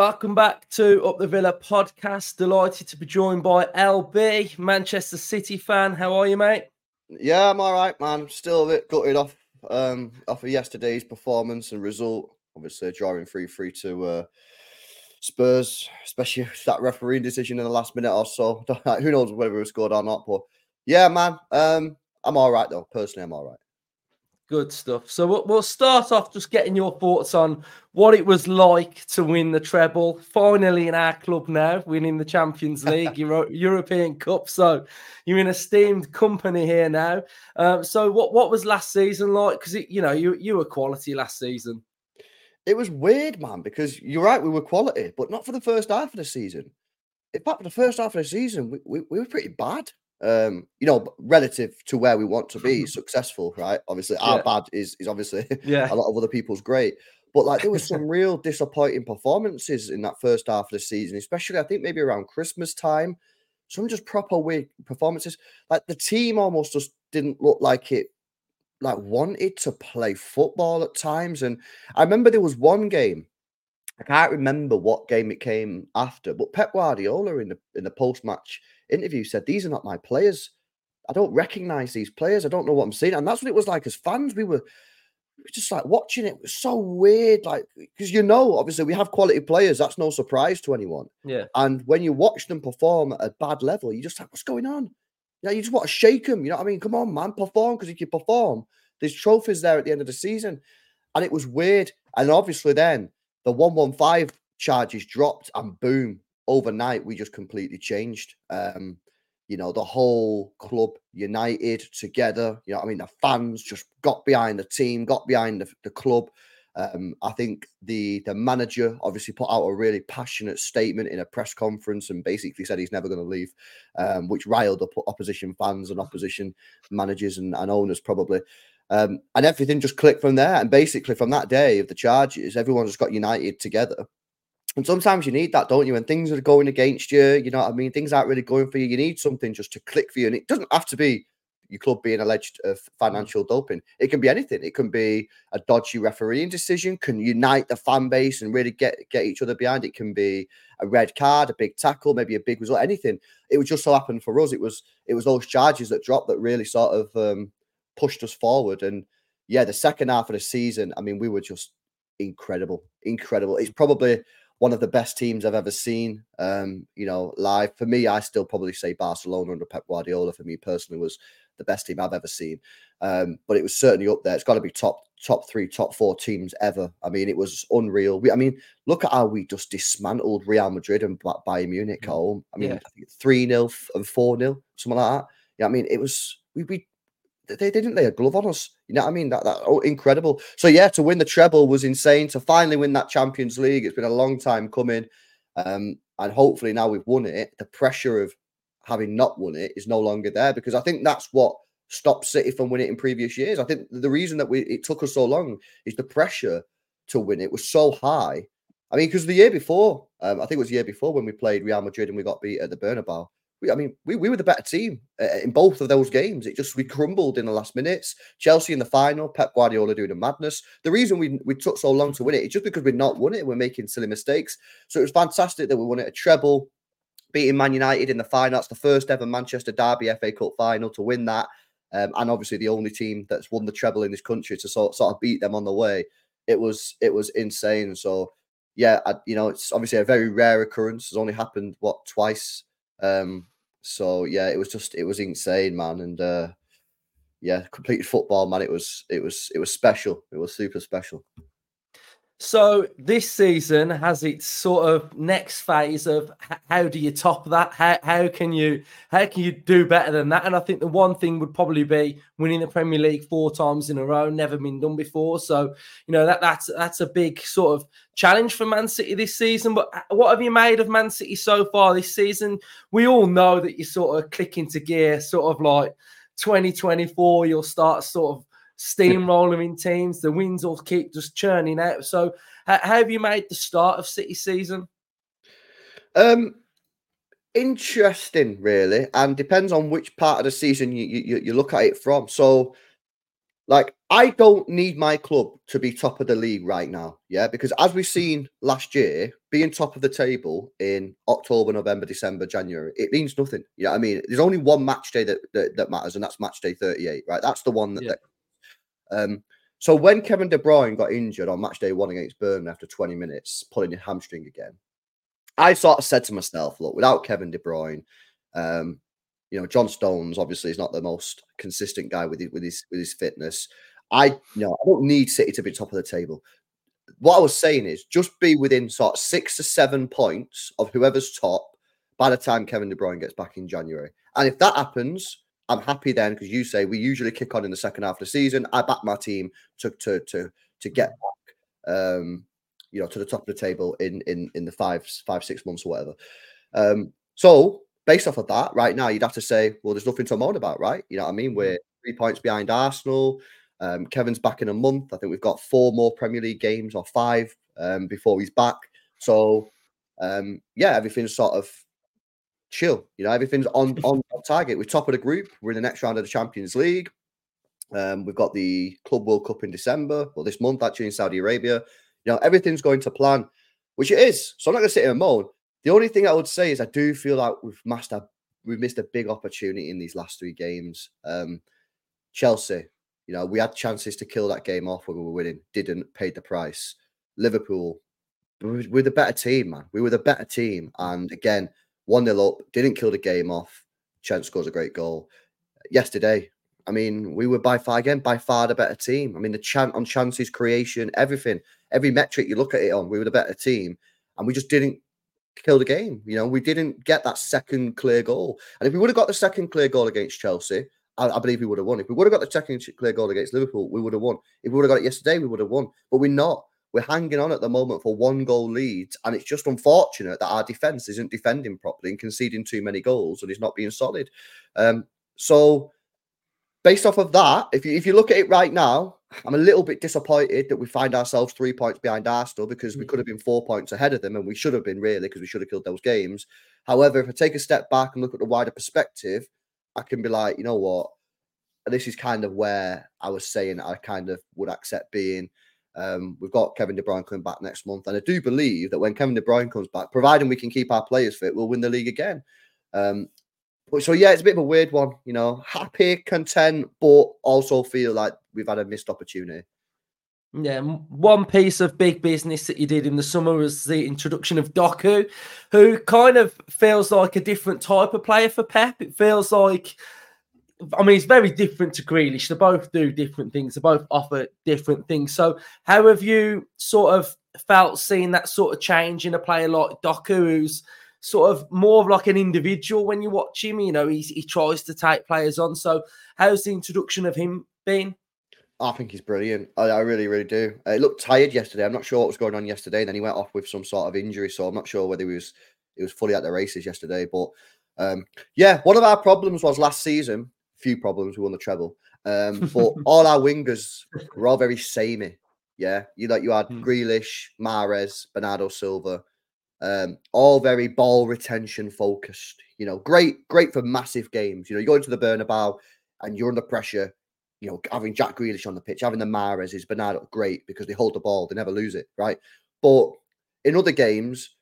welcome back to Up the Villa podcast. Delighted to be joined by LB, Manchester City fan. How are you, mate? Yeah, I'm all right, man. Still a bit gutted off um off of yesterday's performance and result. Obviously, drawing three three to uh, Spurs, especially that refereeing decision in the last minute or so. Who knows whether it was scored or not? But yeah, man, um, I'm all right though. Personally, I'm all right. Good stuff. So we'll, we'll start off just getting your thoughts on what it was like to win the treble. Finally, in our club now, winning the Champions League, Euro- European Cup. So you're in esteemed company here now. Um, so what what was last season like? Because you know you you were quality last season. It was weird, man. Because you're right, we were quality, but not for the first half of the season. In fact, for the first half of the season, we, we, we were pretty bad um, you know, relative to where we want to be successful, right? Obviously, our Yeah. bad is is obviously Yeah. a lot of other people's great. But like there was some real disappointing performances in that first half of the season, especially I think maybe around Christmas time. Some just proper weak performances. Like the team almost just didn't look like it like wanted to play football at times. And I remember there was one game. I can't remember what game it came after, but Pep Guardiola in the in the post match interview said, "These are not my players. I don't recognize these players. I don't know what I'm seeing." And that's what it was like as fans. We were, we were just like watching it. It was so weird, like because you know, obviously we have quality players. That's no surprise to anyone. Yeah. And when you watch them perform at a bad level, you just like, what's going on? Yeah, you just want to shake them. You know what I mean? Come on, man, perform because if you perform, there's trophies there at the end of the season. And it was weird. And obviously, then the 115 charges dropped, and boom, overnight, we just completely changed. Um, you know, the whole club united together. You know, I mean, the fans just got behind the team, got behind the, the club. Um, I think the the manager obviously put out a really passionate statement in a press conference and basically said he's never going to leave, um, which riled up opposition fans and opposition managers and, and owners probably. Um, and everything just clicked from there. And basically, from that day of the charges, everyone just got united together. And sometimes you need that, don't you? When things are going against you, you know what I mean? Things aren't really going for you. You need something just to click for you. And it doesn't have to be your club being alleged of financial doping. It can be anything. It can be a dodgy refereeing decision, can unite the fan base and really get get each other behind. It can be a red card, a big tackle, maybe a big result, anything. It was just so happen for us. It was it was those charges that dropped that really sort of um, pushed us forward. And yeah, the second half of the season, I mean, we were just incredible, incredible. It's probably one of the best teams I've ever seen. Um, you know, live for me, I still probably say Barcelona under Pep Guardiola for me personally was the best team I've ever seen. Um, but it was certainly up there. It's got to be top top three, top four teams ever. I mean, it was unreal. We, I mean, look at how we just dismantled Real Madrid and Ba- Bayern Munich at home. I mean, Yeah. Three 0 and four 0 something like that. Yeah, I mean, it was we we they didn't lay a glove on us. You know what I mean? That that oh, incredible. So yeah, to win the treble was insane. To finally win that Champions League, it's been a long time coming, um, and hopefully now we've won it. The pressure of having not won it is no longer there because I think that's what stopped City from winning it in previous years. I think the reason that we it took us so long is the pressure to win it was so high. I mean, because the year before, um, I think it was the year before when we played Real Madrid and we got beat at the Bernabeu. We, I mean, we, we were the better team uh, in both of those games. It just we crumbled in the last minutes. Chelsea in the final, Pep Guardiola doing a madness. The reason we we took so long to win it is just because we'd not won it. We're making silly mistakes. So it was fantastic that we won it a treble, beating Man United in the final. That's the first ever Manchester Derby FA Cup final to win that, um, and obviously the only team that's won the treble in this country to sort sort of beat them on the way. It was it was insane. So yeah, I, you know, it's obviously a very rare occurrence. It's only happened what twice. Um, so yeah, it was just it was insane, man, and uh, yeah, completed football, man. It was it was it was special. It was super special. So this season has its sort of next phase of how do you top that? How, how can you how can you do better than that? And I think the one thing would probably be winning the Premier League four times in a row, never been done before. So you know that that's that's a big sort of challenge for Man City this season. But uh, what have you made of Man City so far this season? We all know that you sort of click into gear, sort of like 2024. You'll start sort of steamrolling in teams. The wins will keep just churning out. So, how, have you made the start of City season? Um, interesting, really, and depends on which part of the season you you, you look at it from. So, Like, I don't need my club to be top of the league right now. Yeah. Because as we've seen last year, being top of the table in October, November, December, January, it means nothing. You know what I mean? There's only one match day that, that, that matters, and that's match day 38, right? That's the one that, Yeah. that um so when Kevin De Bruyne got injured on match day one against Burnley after 20 minutes, pulling his hamstring again, I sort of said to myself, look, without Kevin De Bruyne, um, you know, John Stones obviously is not the most consistent guy with his, with his with his fitness. I you know I don't need City to be top of the table. What I was saying is just be within sort of six to seven points of whoever's top by the time Kevin De Bruyne gets back in January. And if that happens, I'm happy then because you say we usually kick on in the second half of the season. I back my team to to to to get back, um, you know, to the top of the table in in in the five five six months or whatever. Um, so based off of that, right now you'd have to say, well, there's nothing to moan about, right? You know what I mean? We're three points behind Arsenal. Um, Kevin's back in a month. I think we've got four more Premier League games or five um, before he's back. So um, yeah, everything's sort of chill. You know, everything's on on target. We're top of the group. We're in the next round of the Champions League. Um, we've got the Club World Cup in December, well, this month actually in Saudi Arabia. You know, everything's going to plan, which it is. So I'm not going to sit here and moan. The only thing I would say is I do feel like we've missed a we've missed a big opportunity in these last three games. Um, Chelsea, you know, we had chances to kill that game off when we were winning, didn't, paid the price. Liverpool, we we're the better team, man. We were the better team. And again, 1 0 up, didn't kill the game off. Trent scores a great goal. Yesterday, I mean, we were by far, again, by far the better team. I mean, the chant on chances, creation, everything, every metric you look at it on, we were the better team. And we just didn't kill the game. You know, we didn't get that second clear goal. And if we would have got the second clear goal against Chelsea, I, I believe we would have won. If we would have got the second clear goal against Liverpool, we would have won. If we would have got it yesterday, we would have won. But we're not. We're hanging on at the moment for one goal leads, and it's just unfortunate that our defense isn't defending properly and conceding too many goals and is not being solid. Um, so, based off of that, if you if you look at it right now, I'm a little bit disappointed that we find ourselves three points behind Arsenal because we could have been four points ahead of them, and we should have been really because we should have killed those games. However, if I take a step back and look at the wider perspective, I can be like, you know what, this is kind of where I was saying I kind of would accept being. Um, we've got Kevin De Bruyne coming back next month, and I do believe that when Kevin De Bruyne comes back, providing we can keep our players fit, we'll win the league again. Um, but so yeah, it's a bit of a weird one, you know. Happy, content, but also feel like we've had a missed opportunity. Yeah, one piece of big business that you did in the summer was the introduction of Doku, who kind of feels like a different type of player for Pep. It feels like, I mean, it's very different to Grealish. They both do different things. They both offer different things. So, how have you sort of felt seeing that sort of change in a player like Doku, who's sort of more of like an individual when you watch him? You know, he's, he tries to take players on. So, how's the introduction of him been? I think he's brilliant. I, I really, really do. Uh, he looked tired yesterday. I'm not sure what was going on yesterday. Then he went off with some sort of injury, so I'm not sure whether he was he was fully at the races yesterday. But um, yeah, one of our problems was last season. Few problems. We won the treble, um, but all our wingers were all very samey. Yeah, you like you had Hmm. Grealish, Mahrez, Bernardo Silva, um, all very ball retention focused. You know, great, great for massive games. You know, you go into the Bernabeu and you're under pressure you know, having Jack Grealish on the pitch, having the Mahrez is Bernardo great because they hold the ball, they never lose it, right? But in other games,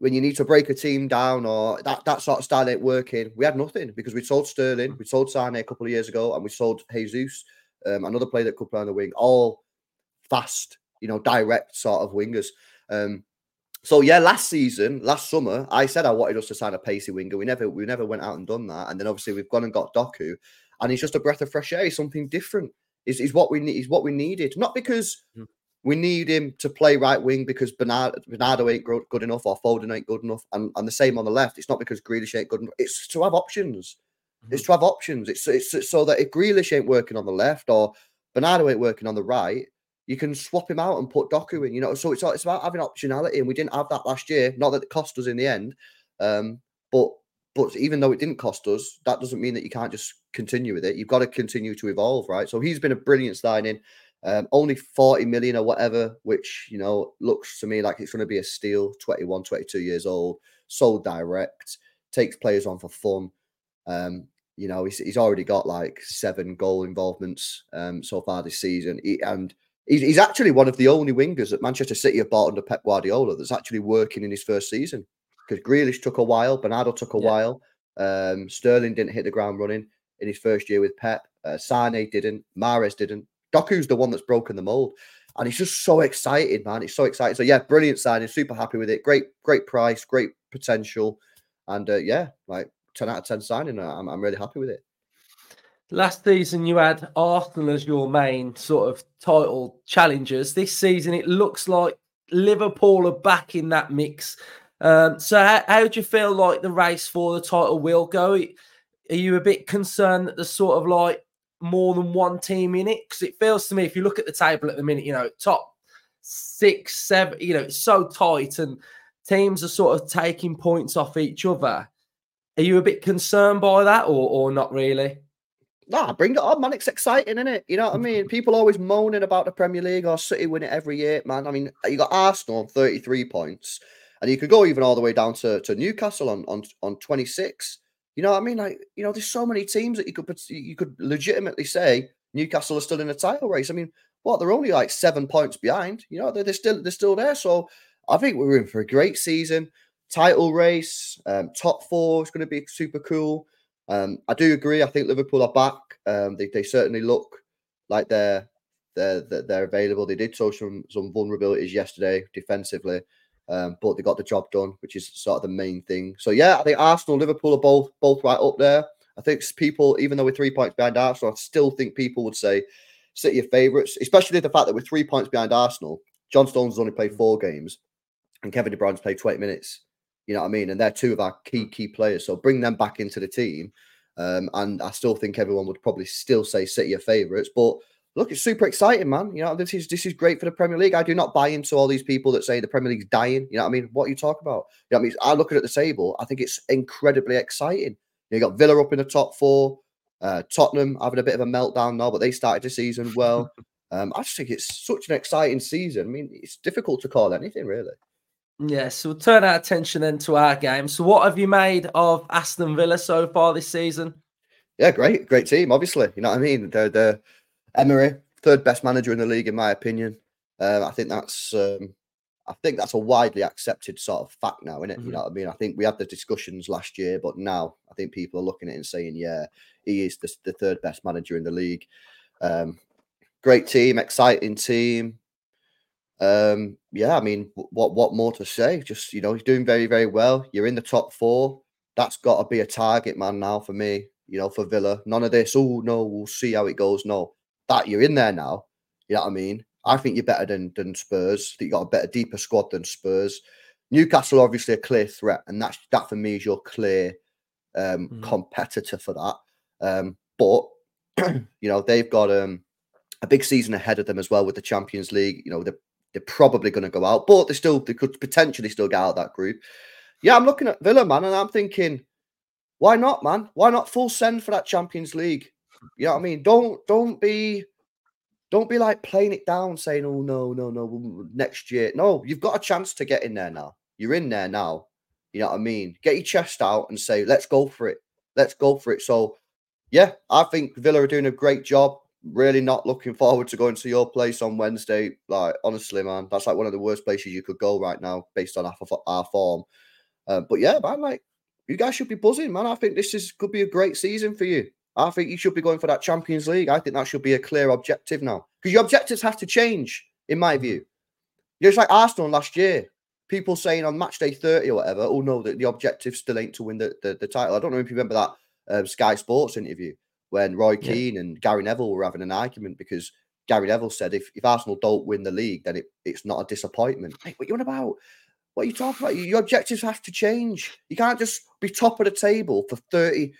when you need to break a team down or that, that sort of style ain't working, we had nothing because we sold Sterling, we sold Sane a couple of years ago, and we sold Jesus, um, another player that could play on the wing, all fast, you know, direct sort of wingers. Um, so yeah, last season, last summer, I said I wanted us to sign a pacey winger. We never, we never went out and done that. And then obviously we've gone and got Doku, and he's just a breath of fresh air. He's something different. Is is what we need. Is what we needed. Not because Mm. We need him to play right wing because Bernardo, Bernardo ain't good, enough or Foden ain't good enough, and, and the same on the left. It's not because Grealish ain't good enough. It's to have options. It's to have options. It's, it's so that if Grealish ain't working on the left or Bernardo ain't working on the right, you can swap him out and put Doku in. You know, so it's it's about having optionality, and we didn't have that last year. Not that it cost us in the end, um, but but even though it didn't cost us, that doesn't mean that you can't just continue with it. You've got to continue to evolve, right? So he's been a brilliant signing. Um, only 40 million or whatever, which you know looks to me like it's going to be a steal. 21, 22 years old, so direct, takes players on for fun. Um, you know, he's, he's already got like seven goal involvements um, so far this season. He, and he's, he's actually one of the only wingers that Manchester City have bought under Pep Guardiola that's actually working in his first season. Because Grealish took a while, Bernardo took a yeah. while, um, Sterling didn't hit the ground running in his first year with Pep. Uh, Sane didn't, Mahrez didn't. Doku's the one that's broken the mold. And he's just so excited, man. He's so excited. So yeah, brilliant signing. Super happy with it. Great, great price, great potential. And uh, yeah, like 10 out of 10 signing. I'm, I'm really happy with it. Last season, you had Arsenal as your main sort of title challengers. This season, it looks like Liverpool are back in that mix. Um, so, how, how, do you feel like the race for the title will go? Are you a bit concerned that the sort of like more than one team in it? Because it feels to me, if you look at the table at the minute, you know, top six, seven, you know, it's so tight and teams are sort of taking points off each other. Are you a bit concerned by that or, or not really? Nah, bring it on, man. It's exciting, isn't it? You know what I mean? People always moaning about the Premier League or City win it every year, man. I mean, you got Arsenal on 33 points, and you could go even all the way down to, to Newcastle on, on, on 26. You know what I mean? Like, you know, there's so many teams that you could you could legitimately say Newcastle are still in a title race. I mean, what they're only like seven points behind. You know, they're, they're still they're still there. So I think we're in for a great season title race, um, top four is going to be super cool. Um, I do agree. I think Liverpool are back. Um, they, they certainly look like they're they're they're available. They did show some some vulnerabilities yesterday defensively, um, but they got the job done, which is sort of the main thing. So yeah, I think Arsenal, Liverpool are both both right up there. I think people, even though we're three points behind Arsenal, I still think people would say City are favourites, especially the fact that we're three points behind Arsenal. John Stones has only played four games, and Kevin De Bruyne's played twenty minutes. You know what I mean? And they're two of our key key players. So bring them back into the team. Um, and I still think everyone would probably still say City are favourites. But look, it's super exciting, man. You know, this is this is great for the Premier League. I do not buy into all these people that say the Premier League's dying. You know what I mean? What you talk about? You know what I mean? I look at the table, I think it's incredibly exciting. You, got Villa up in the top four, uh, Tottenham having a bit of a meltdown now, but they started the season well. um, I just think it's such an exciting season. I mean, it's difficult to call anything really. Yes, so we'll turn our attention then to our game. So, what have you made of Aston Villa so far this season? Yeah, great, great team. Obviously, you know what I mean. They're the Emery, third best manager in the league, in my opinion. Uh, I think that's, um, I think that's a widely accepted sort of fact now, isn't it? Mm-hmm. You know what I mean. I think we had the discussions last year, but now I think people are looking at it and saying, yeah, he is the, the third best manager in the league. Um, great team, exciting team. Um, yeah, I mean, what what more to say? Just you know, he's doing very very well. You're in the top four. That's got to be a target man now for me. You know, for Villa. None of this. Oh no, we'll see how it goes. No, that you're in there now. You know what I mean? I think you're better than than Spurs. Think you got a better, deeper squad than Spurs. Newcastle obviously a clear threat, and that's that for me is your clear um, mm. competitor for that. Um, but you know they've got um, a big season ahead of them as well with the Champions League. You know they're they're probably going to go out, but they still they could potentially still get out of that group. Yeah, I'm looking at Villa, man, and I'm thinking, why not, man? Why not full send for that Champions League? You know what I mean? Don't don't be don't be like playing it down, saying, "Oh no, no, no, next year." No, you've got a chance to get in there now. You're in there now. You know what I mean? Get your chest out and say, "Let's go for it. Let's go for it." So, yeah, I think Villa are doing a great job really not looking forward to going to your place on Wednesday. Like, honestly, man, that's like one of the worst places you could go right now based on our, form. Uh, but yeah, man, like, you guys should be buzzing, man. I think this is could be a great season for you. I think you should be going for that Champions League. I think that should be a clear objective now because your objectives have to change, in my view. Just like Arsenal last year, people saying on match day 30 or whatever, oh no, the, the objective still ain't to win the, the, the title. I don't know if you remember that um, Sky Sports interview when Roy Keane yeah. and Gary Neville were having an argument because Gary Neville said if, if Arsenal don't win the league, then it, it's not a disappointment. Hey, what are you on about? What are you talking about? Your objectives have to change. You can't just be top of the table for 30,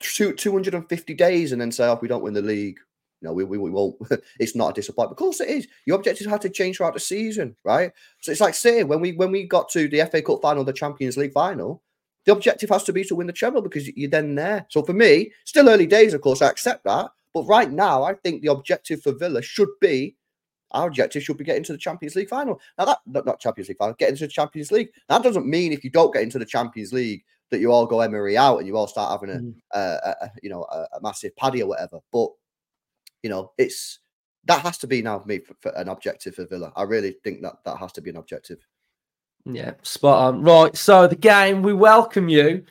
250 days and then say, oh, we don't win the league. No, we, we, we won't. it's not a disappointment. Of course it is. Your objectives have to change throughout the season, right? So it's like saying when we when we got to the FA Cup final, the Champions League final, the objective has to be to win the treble because you're then there. So for me, still early days, of course, I accept that. But right now, I think the objective for Villa should be our objective should be getting to the Champions League final. Now that not Champions League final, getting to the Champions League. That doesn't mean if you don't get into the Champions League that you all go Emery out and you all start having a, Mm. a, you know a, a massive paddy or whatever. But you know, it's that has to be now for me for, for an objective for Villa. I really think that that has to be an objective. Yeah, spot on. Right. So the game, we welcome you.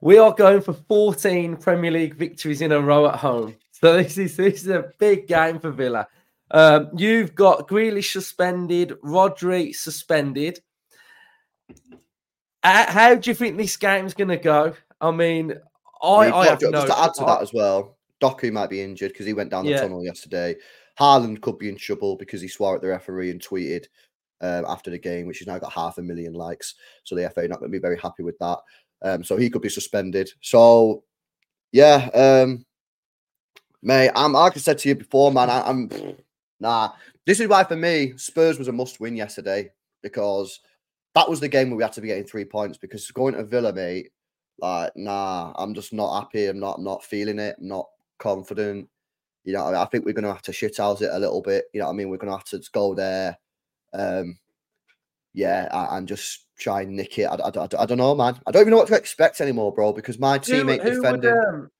We are going for 14 Premier League victories in a row at home. So this is this is a big game for Villa. Um, you've got Grealish suspended, Rodri suspended. Uh, how do you think this game's going to go? I mean, I, I have just no to add to that as well, Doku might be injured because he went down the Yeah. tunnel yesterday. Haaland could be in trouble because he swore at the referee and tweeted um, after the game, which has now got half a million likes. So the FA not going to be very happy with that. Um, so he could be suspended. So yeah, um, mate, I'm like I said to you before, man. I, I'm nah. This is why for me, Spurs was a must-win yesterday because that was the game where we had to be getting three points. Because going to Villa, mate, like nah, I'm just not happy. I'm not not feeling it. I'm not confident. You know, I, mean? I think we're gonna have to shithouse it a little bit. You know, what I mean, we're gonna have to go there. Um, yeah, and just try and nick it. I, I, I, I don't know, man. I don't even know what to expect anymore, bro. Because my teammate who would, defending. um,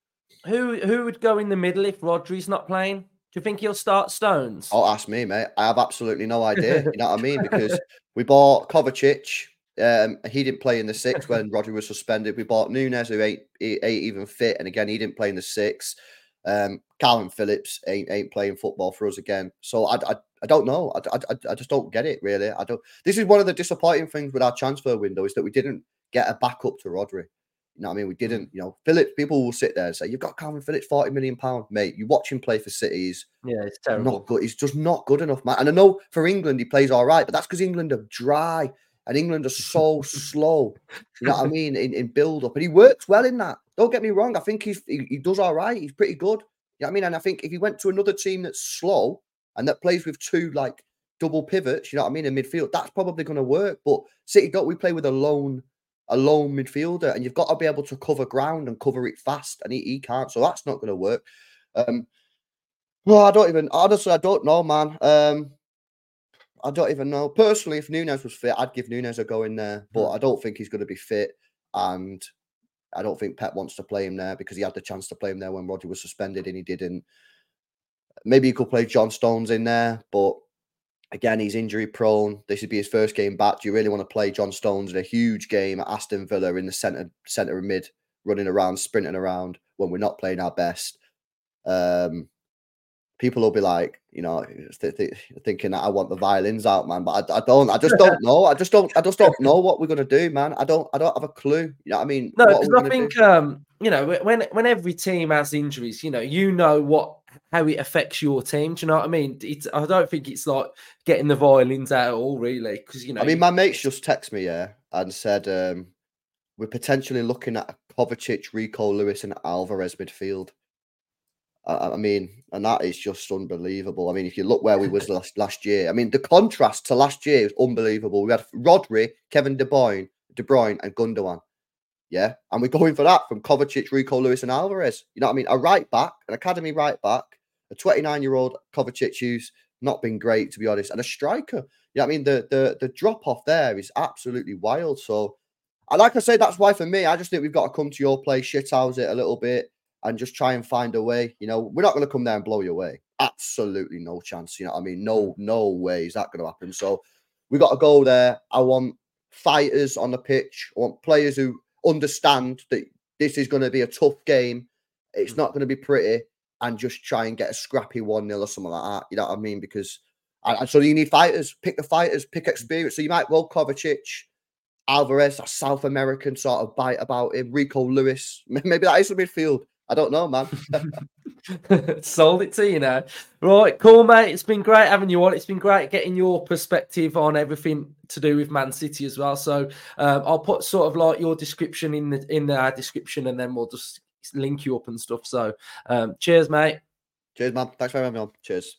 who who would go in the middle if Rodri's not playing? Do you think he'll start Stones? Oh, ask me, mate. I have absolutely no idea. You know what I mean? Because we bought Kovacic. Um, he didn't play in the six when Rodri was suspended. We bought Nunes, who ain't, he ain't even fit, and again, he didn't play in the six. Um, Calvin Phillips ain't ain't playing football for us again. So I, I, I don't know. I, I, I just don't get it really. I don't. This is one of the disappointing things with our transfer window is that we didn't get a backup to Rodri. You know what I mean? We didn't. Mm. You know, Phillips. People will sit there and say, "You've got Calvin Phillips, forty million pound, mate. You watch him play for Cities yeah, it's terrible. not good. He's just not good enough, man. And I know for England he plays all right, but that's because England are dry and England are so slow. You know what I mean? In, in build up, and he works well in that. Don't get me wrong. I think he's he, he does all right. He's pretty good. You know what I mean? And I think if he went to another team that's slow and that plays with two like double pivots, you know what I mean, in midfield, that's probably going to work. But City don't. We play with a lone a lone midfielder, and you've got to be able to cover ground and cover it fast, and he, he can't. So that's not going to work. Um, well, I don't even honestly, I don't know, man. Um, I don't even know. Personally, if Nunes was fit, I'd give Nunes a go in there, but I don't think he's going to be fit, and I don't think Pep wants to play him there because he had the chance to play him there when Rodri was suspended and he didn't. Maybe he could play John Stones in there, but again, he's injury prone. This would be his first game back. Do you really want to play John Stones in a huge game at Aston Villa in the centre centre mid, running around, sprinting around when we're not playing our best? Um, people will be like, you know, th- th- thinking that I want the violins out, man. But I, I don't. I just don't know. I just don't. I just don't know what we're gonna do, man. I don't. I don't have a clue. You know what I mean? No, because I think um, you know when when every team has injuries, you know, you know what how it affects your team. Do you know what I mean? It's I don't think it's like getting the violins out at all, really, because you know. I mean, my mates just text me, yeah, and said um, we're potentially looking at a Kovacic, Rico Lewis, and Alvarez midfield. I, I mean, and that is just unbelievable. I mean, if you look where we was last last year, I mean, the contrast to last year is unbelievable. We had Rodri, Kevin De Bruyne, De Bruyne, and Gundogan. Yeah, and we're going for that from Kovacic, Rico Lewis, and Alvarez. You know what I mean? A right back, an academy right back, a 29 year old Kovacic who's not been great to be honest, and a striker. You know what I mean? The the the drop off there is absolutely wild. So, I like I say, that's why for me, I just think we've got to come to your place, shit shithouse it a little bit, and just try and find a way. You know, we're not going to come there and blow you away. Absolutely no chance. You know what I mean? No, no way is that going to happen. So, we got to go there. I want fighters on the pitch. I want players who understand that this is going to be a tough game. It's Mm. not going to be pretty, and just try and get a scrappy one 0 or something like that. You know what I mean? Because and, and so you need fighters. Pick the fighters. Pick experience. So you might well Kovacic, Alvarez, a South American sort of bite about him. Rico Lewis. Maybe that is the midfield. I don't know, man. Sold it to you now. Right, cool, mate. It's been great having you on. It's been great getting your perspective on everything to do with Man City as well. So um, I'll put sort of like your description in the in the description, and then we'll just link you up and stuff. So um, cheers, mate. Cheers, man. Thanks for having me on. Cheers.